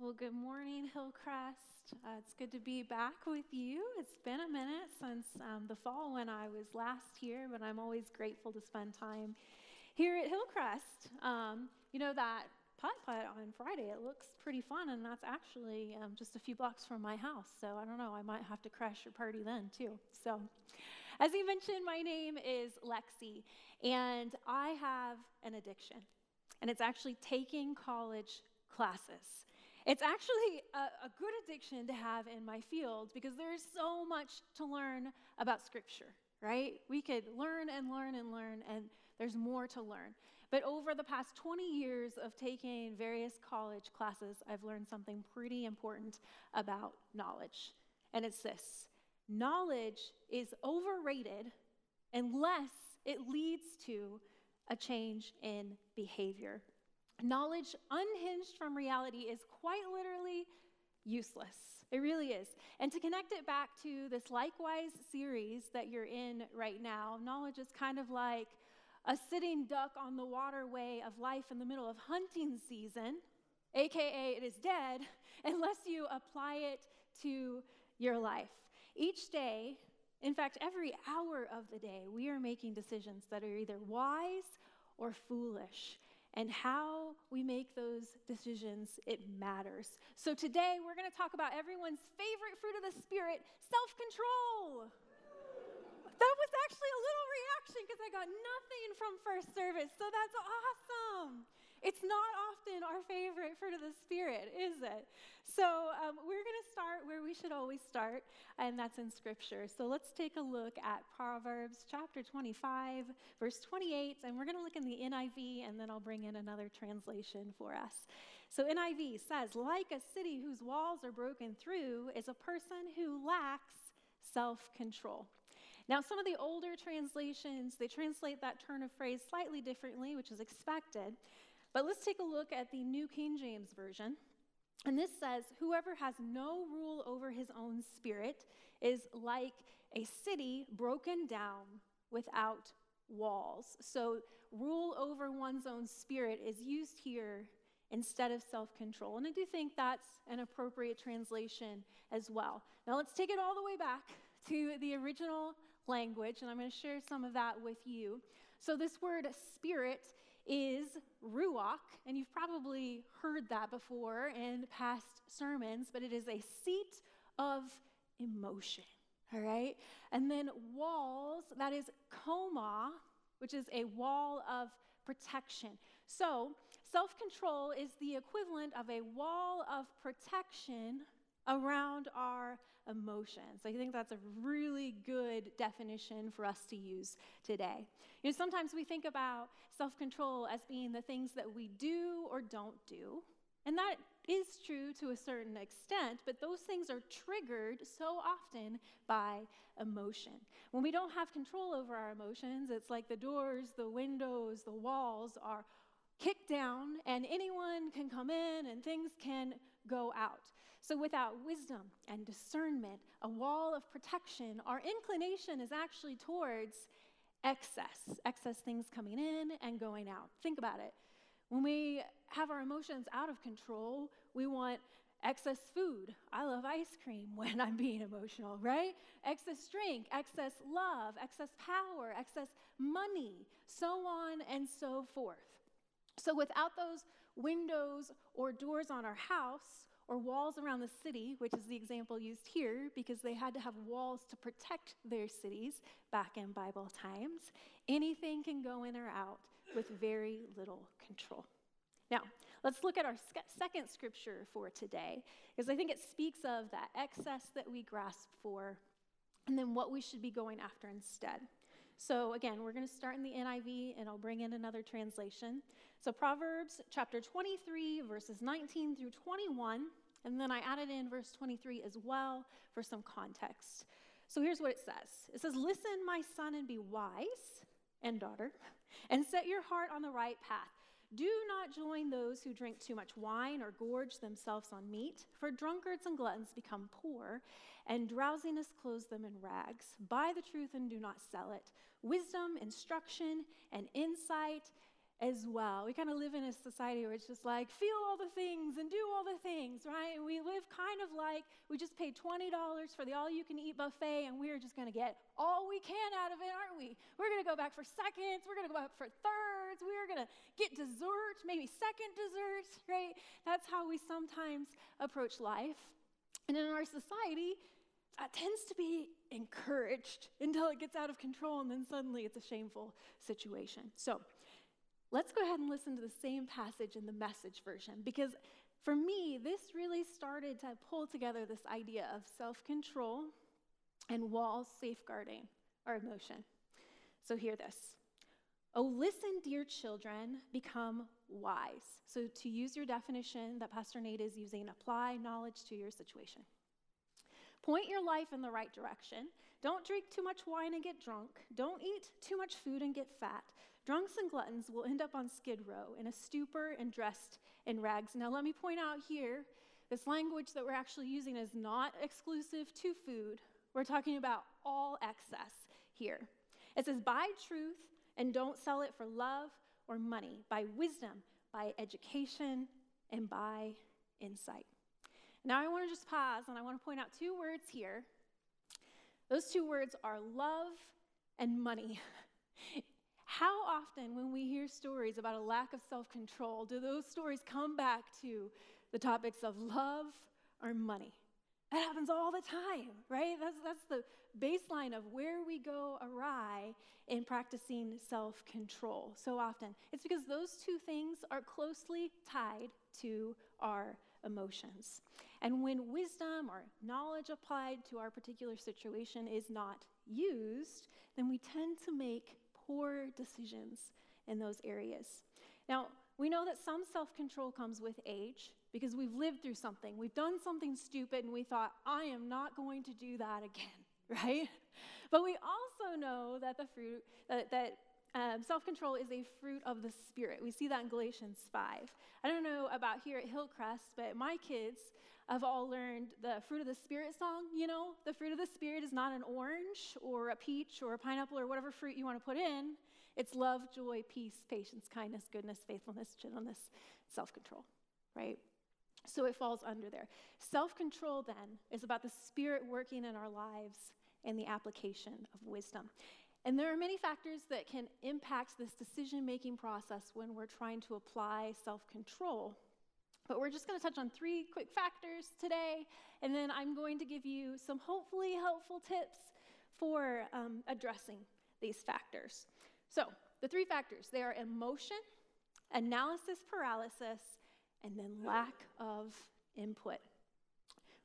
Well, good morning, Hillcrest. Uh, it's good to be back with you. It's been a minute since um, the fall when I was last here, but I'm always grateful to spend time here at Hillcrest. Um, you know, that putt putt on Friday, it looks pretty fun, and that's actually um, just a few blocks from my house. So I don't know, I might have to crash your party then too. So, as he mentioned, my name is Lexi, and I have an addiction, and it's actually taking college classes. It's actually a, a, good addiction to have in my field because there's so much to learn about Scripture, right? We could learn and learn and learn, and there's more to learn. But over the past 20 years of taking various college classes, I've learned something pretty important about knowledge. And it's this knowledge is overrated unless it leads to a change in behavior. Knowledge unhinged from reality is quite literally useless. It really is. And to connect it back to this likewise series that you're in right now, knowledge is kind of like a sitting duck on the waterway of life in the middle of hunting season, aka it is dead, unless you apply it to your life. Each day, in fact, every hour of the day, we are making decisions that are either wise or foolish and how we make those decisions, it matters. So today we're going to talk about everyone's favorite fruit of the Spirit self control. That was actually a little reaction because I got nothing from first service, so that's awesome. It's not often our favorite fruit of the Spirit, is it? So, um, we're going to start where we should always start, and that's in Scripture. So, let's take a look at Proverbs chapter 25, verse 28, and we're going to look in the NIV, and then I'll bring in another translation for us. So, NIV says, like a city whose walls are broken through is a person who lacks self control. Now, some of the older translations, they translate that turn of phrase slightly differently, which is expected. But let's take a look at the New King James Version. And this says, Whoever has no rule over his own spirit is like a city broken down without walls. So, rule over one's own spirit is used here instead of self control. And I do think that's an appropriate translation as well. Now, let's take it all the way back to the original language, and I'm going to share some of that with you. So, this word spirit is ruach, and you've probably heard that before in past sermons, but it is a seat of emotion. All right? And then walls, that is choma, which is a wall of protection. So, self control is the equivalent of a wall of protection around our emotions. I think that's a really good definition for us to use today. You know, sometimes we think about self control as being the things that we do or don't do. And that is true to a certain extent, but those things are triggered so often by emotion. When we don't have control over our emotions, it's like the doors, the windows, the walls are kicked down, and anyone can come in and things can go out. So, without wisdom and discernment, a wall of protection, our inclination is actually towards excess, excess things coming in and going out. Think about it. When we have our emotions out of control, we want excess food. I love ice cream when I'm being emotional, right? Excess drink, excess love, excess power, excess money, so on and so forth. So, without those windows or doors on our house, or walls around the city, which is the example used here because they had to have walls to protect their cities back in Bible times. Anything can go in or out with very little control. Now, let's look at our second scripture for today because I think it speaks of that excess that we grasp for and then what we should be going after instead. So, again, we're going to start in the NIV and I'll bring in another translation. So, Proverbs chapter 23, verses 19 through 21 and then I added in verse 23 as well for some context. So here's what it says It says, Listen, my son, and be wise, and daughter, and set your heart on the right path. Do not join those who drink too much wine or gorge themselves on meat, for drunkards and gluttons become poor, and drowsiness clothes them in rags. Buy the truth and do not sell it. Wisdom, instruction, and insight as well. We kind of live in a society where it's just like, feel all the things and do all the things, right? And we live kind of like we just paid $20 for the all you can eat buffet and we're just going to get all we can out of it, aren't we? We're going to go back for seconds, we're going to go back for thirds, we're going to get dessert, maybe second dessert, right? That's how we sometimes approach life. And in our society, that tends to be encouraged until it gets out of control and then suddenly it's a shameful situation. So, Let's go ahead and listen to the same passage in the message version because for me, this really started to pull together this idea of self control and walls safeguarding our emotion. So, hear this. Oh, listen, dear children, become wise. So, to use your definition that Pastor Nate is using, apply knowledge to your situation. Point your life in the right direction. Don't drink too much wine and get drunk. Don't eat too much food and get fat. Drunks and gluttons will end up on Skid Row in a stupor and dressed in rags. Now, let me point out here this language that we're actually using is not exclusive to food. We're talking about all excess here. It says, buy truth and don't sell it for love or money, buy wisdom, buy education, and buy insight. Now, I want to just pause and I want to point out two words here. Those two words are love and money. How often, when we hear stories about a lack of self control, do those stories come back to the topics of love or money? That happens all the time, right? That's, that's the baseline of where we go awry in practicing self control so often. It's because those two things are closely tied to our emotions. And when wisdom or knowledge applied to our particular situation is not used, then we tend to make poor decisions in those areas. Now, we know that some self control comes with age because we've lived through something. We've done something stupid and we thought, I am not going to do that again, right? But we also know that the fruit, that, um, self control is a fruit of the Spirit. We see that in Galatians 5. I don't know about here at Hillcrest, but my kids have all learned the fruit of the Spirit song. You know, the fruit of the Spirit is not an orange or a peach or a pineapple or whatever fruit you want to put in. It's love, joy, peace, patience, kindness, goodness, faithfulness, gentleness, self control, right? So it falls under there. Self control, then, is about the Spirit working in our lives and the application of wisdom. And there are many factors that can impact this decision making process when we're trying to apply self control but we're just going to touch on three quick factors today, and then I'm going to give you some hopefully helpful tips for um, addressing these factors. So, the three factors they are emotion, analysis paralysis, and then lack of input.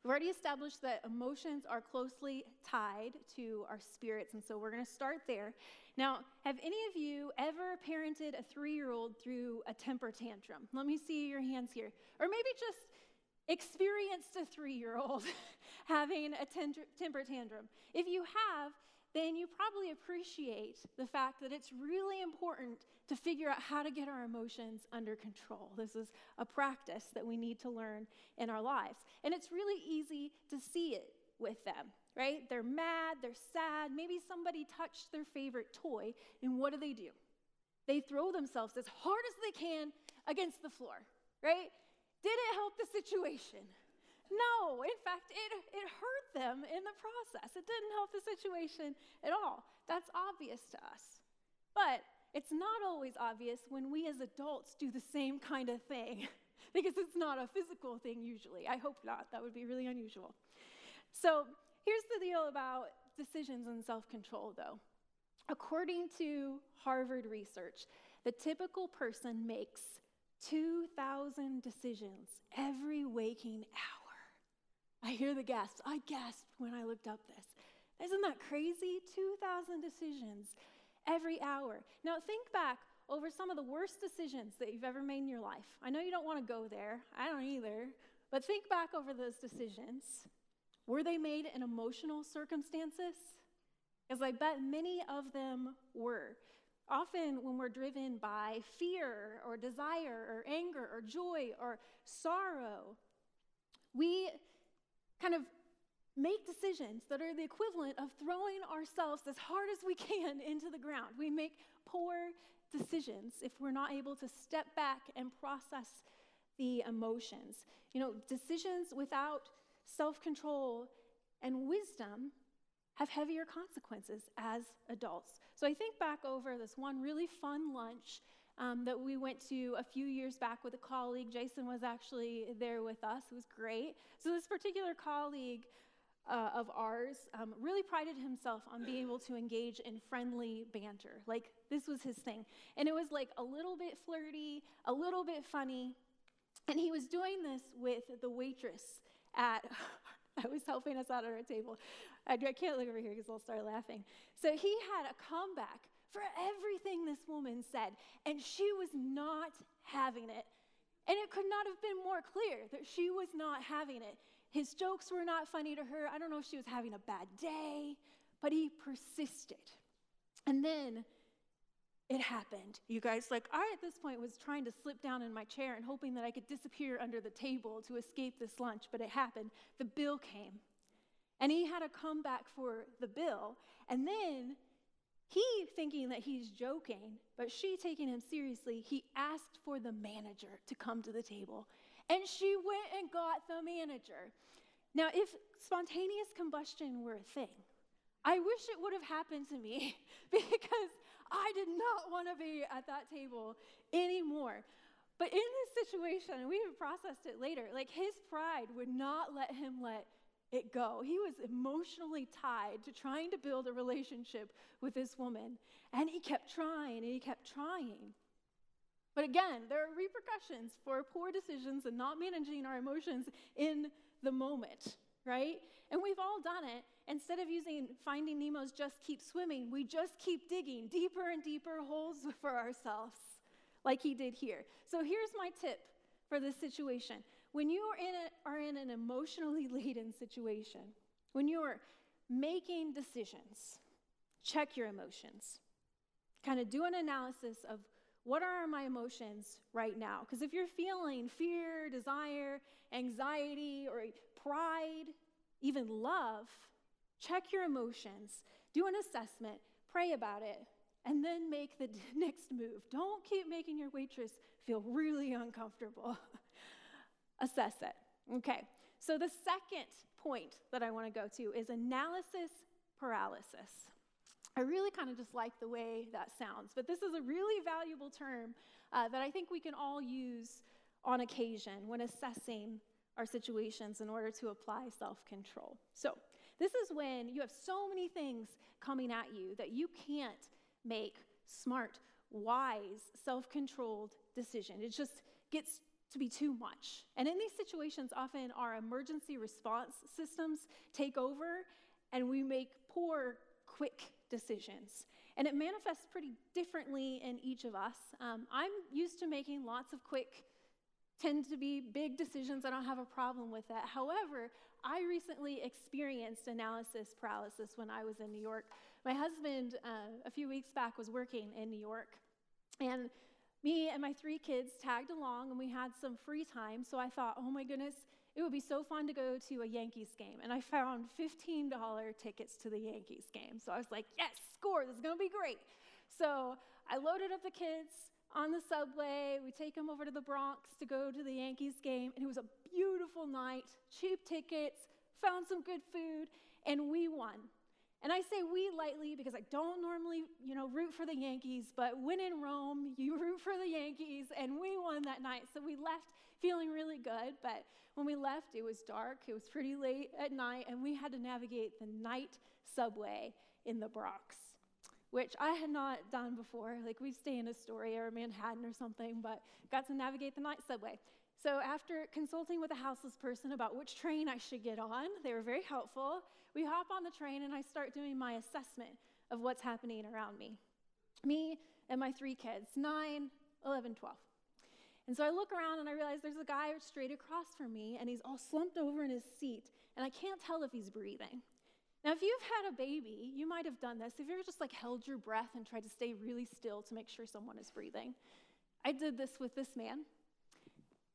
We've already established that emotions are closely tied to our spirits, and so we're going to start there. Now, have any of you ever parented a three year old through a temper tantrum? Let me see your hands here. Or maybe just experienced a three year old having a temper tantrum. If you have, then you probably appreciate the fact that it's really important to figure out how to get our emotions under control. This is a practice that we need to learn in our lives. And it's really easy to see it with them right? They're mad, they're sad, maybe somebody touched their favorite toy, and what do they do? They throw themselves as hard as they can against the floor, right? Did it help the situation? No, in fact, it, it hurt them in the process. It didn't help the situation at all. That's obvious to us. But it's not always obvious when we as adults do the same kind of thing, because it's not a physical thing usually. I hope not. That would be really unusual. So, Here's the deal about decisions and self control, though. According to Harvard research, the typical person makes 2,000 decisions every waking hour. I hear the gasps. I gasped when I looked up this. Isn't that crazy? 2,000 decisions every hour. Now, think back over some of the worst decisions that you've ever made in your life. I know you don't want to go there, I don't either, but think back over those decisions. Were they made in emotional circumstances? As I bet many of them were. Often, when we're driven by fear or desire or anger or joy or sorrow, we kind of make decisions that are the equivalent of throwing ourselves as hard as we can into the ground. We make poor decisions if we're not able to step back and process the emotions. You know, decisions without self control and wisdom have heavier consequences as adults. So I think back over this one really fun lunch um, that we went to a few years back with a colleague. Jason was actually there with us, it was great. So, this particular colleague uh, of ours um, really prided himself on being able to engage in friendly banter. Like, this was his thing. And it was like a little bit flirty, a little bit funny. And he was doing this with the waitress at, I was helping us out at our table. I, I can't look over here because I'll start laughing. So he had a comeback for everything this woman said, and she was not having it. And it could not have been more clear that she was not having it. His jokes were not funny to her. I don't know if she was having a bad day, but he persisted. And then it happened. You guys, like, I at this point was trying to slip down in my chair and hoping that I could disappear under the table to escape this lunch, but it happened. The bill came. And he had to come back for the bill. And then he, thinking that he's joking, but she taking him seriously, he asked for the manager to come to the table. And she went and got the manager. Now, if spontaneous combustion were a thing, I wish it would have happened to me because I did not want to be at that table anymore. But in this situation, and we have processed it later, like his pride would not let him let it go. He was emotionally tied to trying to build a relationship with this woman. And he kept trying and he kept trying. But again, there are repercussions for poor decisions and not managing our emotions in the moment, right? And we've all done it. Instead of using Finding Nemo's just keep swimming, we just keep digging deeper and deeper holes for ourselves, like he did here. So here's my tip for this situation. When you are in, a, are in an emotionally laden situation, when you're making decisions, check your emotions. Kind of do an analysis of what are my emotions right now? Because if you're feeling fear, desire, anxiety, or pride, even love, check your emotions, do an assessment, pray about it, and then make the next move. Don't keep making your waitress feel really uncomfortable. Assess it. Okay, so the second point that I want to go to is analysis paralysis. I really kind of just like the way that sounds, but this is a really valuable term uh, that I think we can all use on occasion when assessing our situations in order to apply self control. So, this is when you have so many things coming at you that you can't make smart, wise, self controlled decisions. It just gets to be too much. And in these situations, often our emergency response systems take over and we make poor, quick decisions. And it manifests pretty differently in each of us. Um, I'm used to making lots of quick, tend to be big decisions. I don't have a problem with that. However, I recently experienced analysis paralysis when I was in New York. My husband, uh, a few weeks back, was working in New York. And me and my three kids tagged along and we had some free time. So I thought, oh my goodness, it would be so fun to go to a Yankees game. And I found $15 tickets to the Yankees game. So I was like, yes, score, this is going to be great. So I loaded up the kids on the subway. We take him over to the Bronx to go to the Yankees game. And it was a beautiful night, cheap tickets, found some good food, and we won. And I say we lightly because I don't normally, you know, root for the Yankees, but when in Rome, you root for the Yankees, and we won that night. So we left feeling really good, but when we left, it was dark, it was pretty late at night, and we had to navigate the night subway in the Bronx, which I had not done before. Like we'd stay in Astoria or Manhattan or something, but got to navigate the night subway. So after consulting with a houseless person about which train I should get on, they were very helpful. We hop on the train and I start doing my assessment of what's happening around me. Me and my three kids, 9, 11, 12. And so I look around and I realize there's a guy straight across from me, and he's all slumped over in his seat, and I can't tell if he's breathing. Now, if you've had a baby, you might have done this. If you ever just like held your breath and tried to stay really still to make sure someone is breathing? I did this with this man.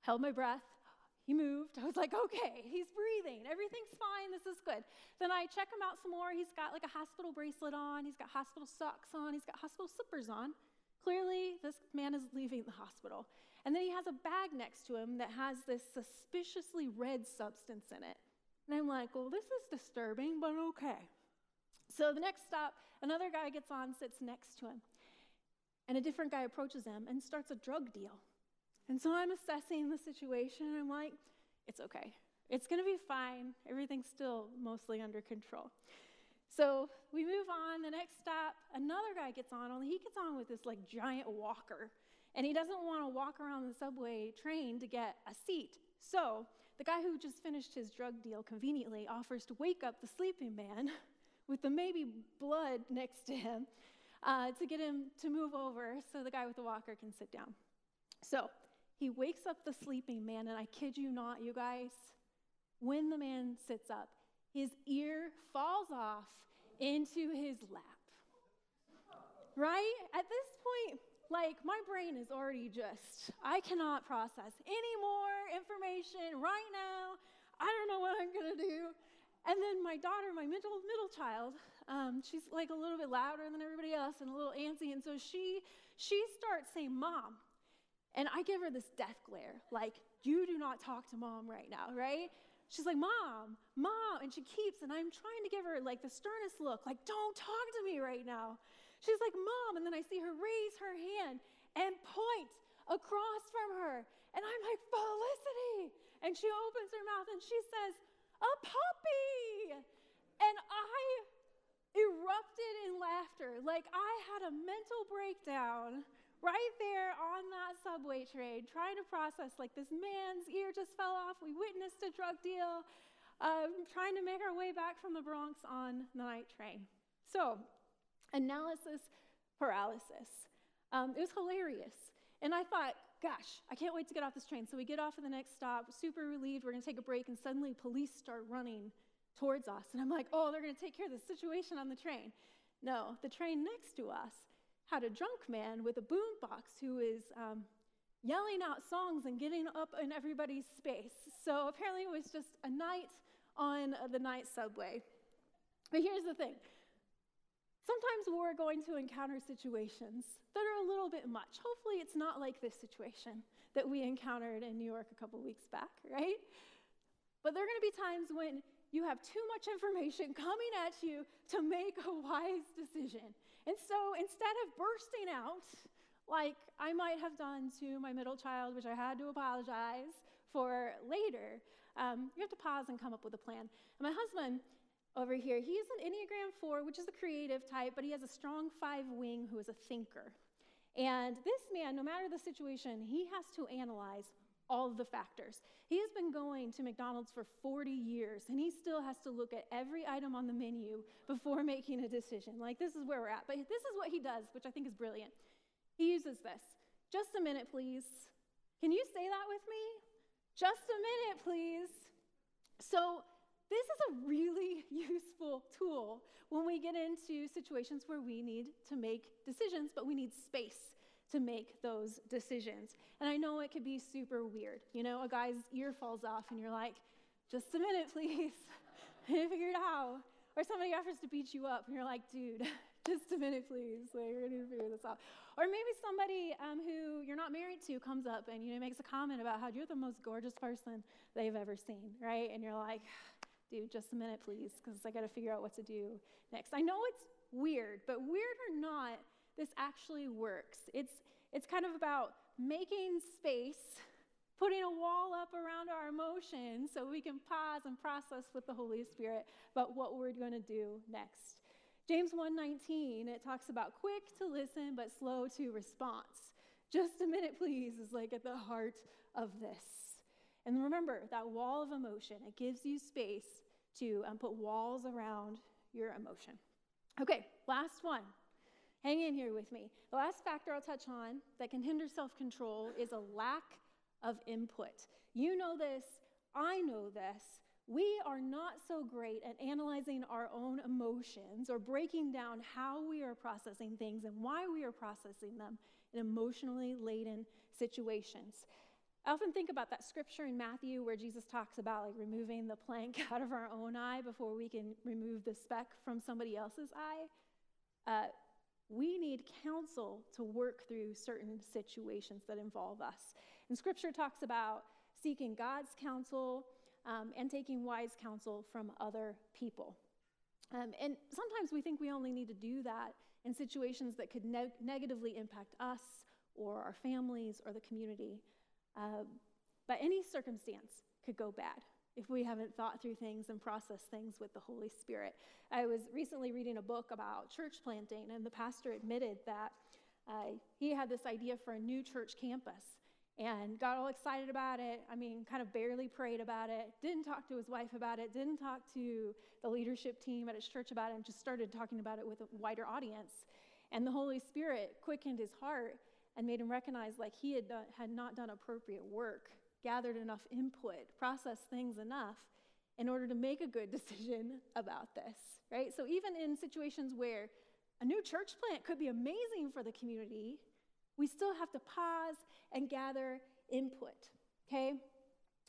Held my breath. He moved. I was like, okay, he's breathing. Everything's fine. This is good. Then I check him out some more. He's got like a hospital bracelet on. He's got hospital socks on. He's got hospital slippers on. Clearly, this man is leaving the hospital. And then he has a bag next to him that has this suspiciously red substance in it. And I'm like, well, this is disturbing, but okay. So the next stop, another guy gets on, sits next to him. And a different guy approaches him and starts a drug deal. And so I'm assessing the situation, and I'm like, it's okay. It's going to be fine. Everything's still mostly under control. So we move on. The next stop, another guy gets on, only he gets on with this like giant walker. And he doesn't want to walk around the subway train to get a seat. So the guy who just finished his drug deal conveniently offers to wake up the sleeping man with the maybe blood next to him uh, to get him to move over so the guy with the walker can sit down. So he wakes up the sleeping man, and I kid you not, you guys, when the man sits up, his ear falls off into his lap. Right? At this point, like my brain is already just, I cannot process any more information right now. I don't know what I'm gonna do. And then my daughter, my middle middle child, um, she's like a little bit louder than everybody else and a little antsy, and so she she starts saying, "Mom," and I give her this death glare, like, "You do not talk to mom right now, right?" She's like, Mom, Mom, and she keeps, and I'm trying to give her like the sternest look, like, Don't talk to me right now. She's like, Mom, and then I see her raise her hand and point across from her, and I'm like, Felicity, and she opens her mouth and she says, a puppy. And I erupted in laughter. Like I had a mental breakdown right there on that subway train, trying to process like this man's ear just fell off. We witnessed a drug deal, um, trying to make our way back from the Bronx on the night train. So, analysis paralysis. Um, it was hilarious. And I thought, gosh, I can't wait to get off this train. So we get off at the next stop, super relieved, we're gonna take a break, and suddenly police start running towards us. And I'm like, oh, they're gonna take care of the situation on the train. No, the train next to us had a drunk man with a boombox who is um, yelling out songs and getting up in everybody's space. So apparently it was just a night on the night subway. But here's the thing Sometimes we're going to encounter situations that are a little bit much. Hopefully, it's not like this situation that we encountered in New York a couple weeks back, right? But there are going to be times when you have too much information coming at you to make a wise decision. And so instead of bursting out, like I might have done to my middle child, which I had to apologize for later, um, you have to pause and come up with a plan. And my husband, over here, he's an Enneagram 4, which is a creative type, but he has a strong five wing who is a thinker. And this man, no matter the situation, he has to analyze all the factors. He has been going to McDonald's for 40 years, and he still has to look at every item on the menu before making a decision. Like, this is where we're at. But this is what he does, which I think is brilliant. He uses this. Just a minute, please. Can you say that with me? Just a minute, please. So, this is a really useful tool when we get into situations where we need to make decisions, but we need space to make those decisions. And I know it could be super weird. You know, a guy's ear falls off and you're like, just a minute, please. I figure it out. Or somebody offers to beat you up and you're like, dude, just a minute, please. Like, we're going to figure this out. Or maybe somebody um, who you're not married to comes up and, you know, makes a comment about how you're the most gorgeous person they've ever seen, right? And you're like, dude, just a minute, please, because I got to figure out what to do next. I know it's weird, but weird or not, this actually works. It's, it's kind of about making space, putting a wall up around our emotions so we can pause and process with the Holy Spirit about what we're going to do next. James 1:19 it talks about quick to listen but slow to response. Just a minute please is like at the heart of this. And remember, that wall of emotion, it gives you space to um, put walls around your emotion. Okay, last one. Hang in here with me. The last factor I'll touch on that can hinder self control is a lack of input. You know this, I know this. We are not so great at analyzing our own emotions or breaking down how we are processing things and why we are processing them in emotionally laden situations. I often think about that scripture in Matthew where Jesus talks about like removing the plank out of our own eye before we can remove the speck from somebody else's eye. Uh, we need counsel to work through certain situations that involve us. And scripture talks about seeking God's counsel um, and taking wise counsel from other people. Um, and sometimes we think we only need to do that in situations that could ne- negatively impact us or our families or the community. Uh, but any circumstance could go bad if we haven't thought through things and processed things with the Holy Spirit. I was recently reading a book about church planting, and the pastor admitted that uh, he had this idea for a new church campus and got all excited about it. I mean, kind of barely prayed about it, didn't talk to his wife about it, didn't talk to the leadership team at his church about it, and just started talking about it with a wider audience. And the Holy Spirit quickened his heart and made him recognize like he had, done, had not done appropriate work gathered enough input, processed things enough in order to make a good decision about this, right? So even in situations where a new church plant could be amazing for the community, we still have to pause and gather input, okay?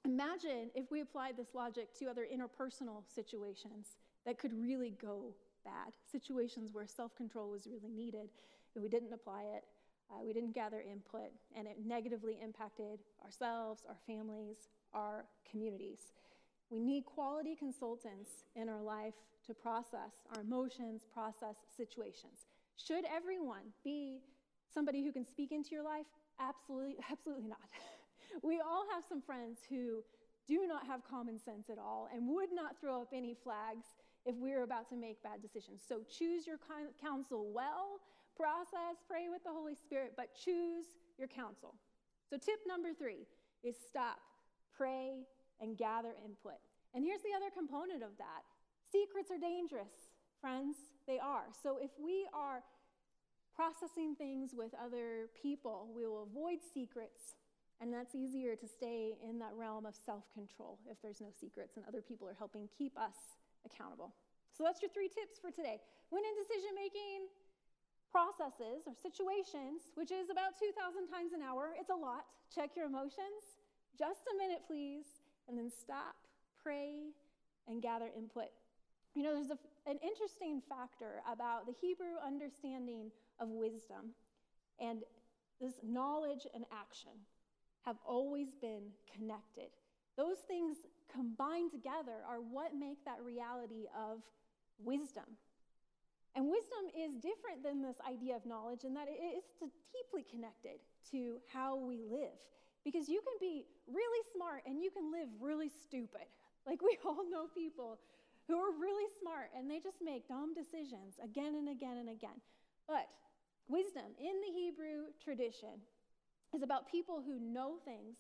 Imagine if we applied this logic to other interpersonal situations that could really go bad, situations where self control was really needed, and we didn't apply it uh, we didn't gather input, and it negatively impacted ourselves, our families, our communities. We need quality consultants in our life to process our emotions, process situations. Should everyone be somebody who can speak into your life? Absolutely, absolutely not. we all have some friends who do not have common sense at all and would not throw up any flags if we are about to make bad decisions. So choose your counsel well process, pray with the Holy Spirit, but choose your counsel. So, tip number three is stop, pray, and gather input. And here's the other component of that secrets are dangerous, friends. They are. So, if we are processing things with other people, we will avoid secrets. And that's easier to stay in that realm of self control if there's no secrets and other people are helping keep us accountable. So, that's your three tips for today. When in decision making, processes or situations, which is about 2,000 times an hour. It's a lot. Check your emotions. Just a minute, please. And then stop, pray, and gather input. You know, there's a, an interesting factor about the Hebrew understanding of wisdom and this knowledge and action have always been connected. Those things combined together are what make that reality of wisdom. And wisdom is different than this idea of knowledge in that it is deeply connected to how we live. Because you can be really smart and you can live really stupid. Like we all know people who are really smart and they just make dumb decisions again and again and again. But wisdom in the Hebrew tradition is about people who know things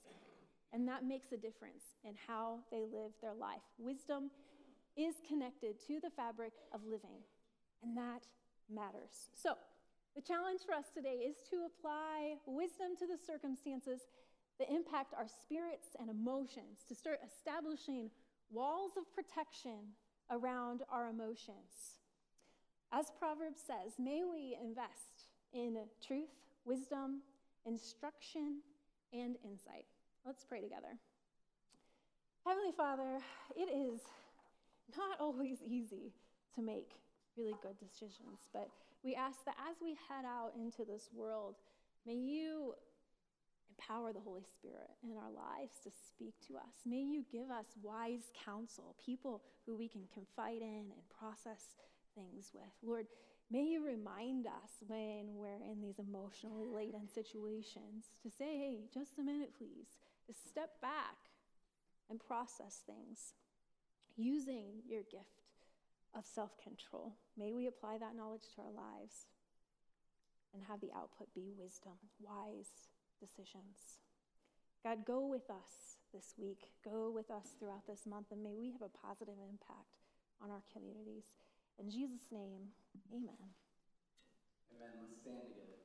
and that makes a difference in how they live their life. Wisdom is connected to the fabric of living. And that matters. So, the challenge for us today is to apply wisdom to the circumstances that impact our spirits and emotions, to start establishing walls of protection around our emotions. As Proverbs says, may we invest in truth, wisdom, instruction, and insight. Let's pray together. Heavenly Father, it is not always easy to make really good decisions. But we ask that as we head out into this world, may you empower the Holy Spirit in our lives to speak to us. May you give us wise counsel, people who we can confide in and process things with. Lord, may you remind us when we're in these emotionally laden situations to say, hey, just a minute, please, to step back and process things using your gift of self control. May we apply that knowledge to our lives and have the output be wisdom, wise decisions. God, go with us this week. Go with us throughout this month, and may we have a positive impact on our communities. In Jesus' name, amen. Amen. Let's stand together.